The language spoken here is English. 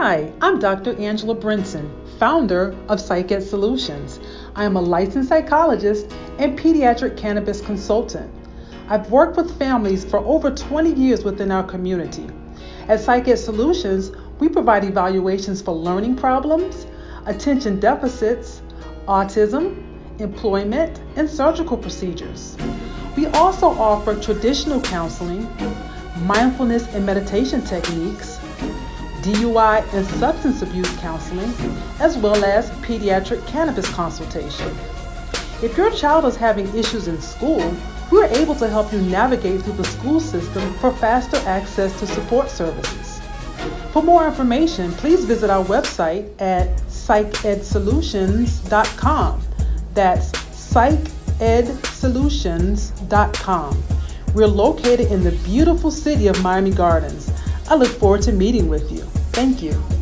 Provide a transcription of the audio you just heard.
Hi, I'm Dr. Angela Brinson, founder of PsychEd Solutions. I am a licensed psychologist and pediatric cannabis consultant. I've worked with families for over 20 years within our community. At PsychEd Solutions, we provide evaluations for learning problems, attention deficits, autism, employment, and surgical procedures. We also offer traditional counseling, mindfulness and meditation techniques, DUI and substance abuse counseling, as well as pediatric cannabis consultation. If your child is having issues in school, we're able to help you navigate through the school system for faster access to support services. For more information, please visit our website at psychedsolutions.com. That's psychedsolutions.com. We're located in the beautiful city of Miami Gardens. I look forward to meeting with you. Thank you.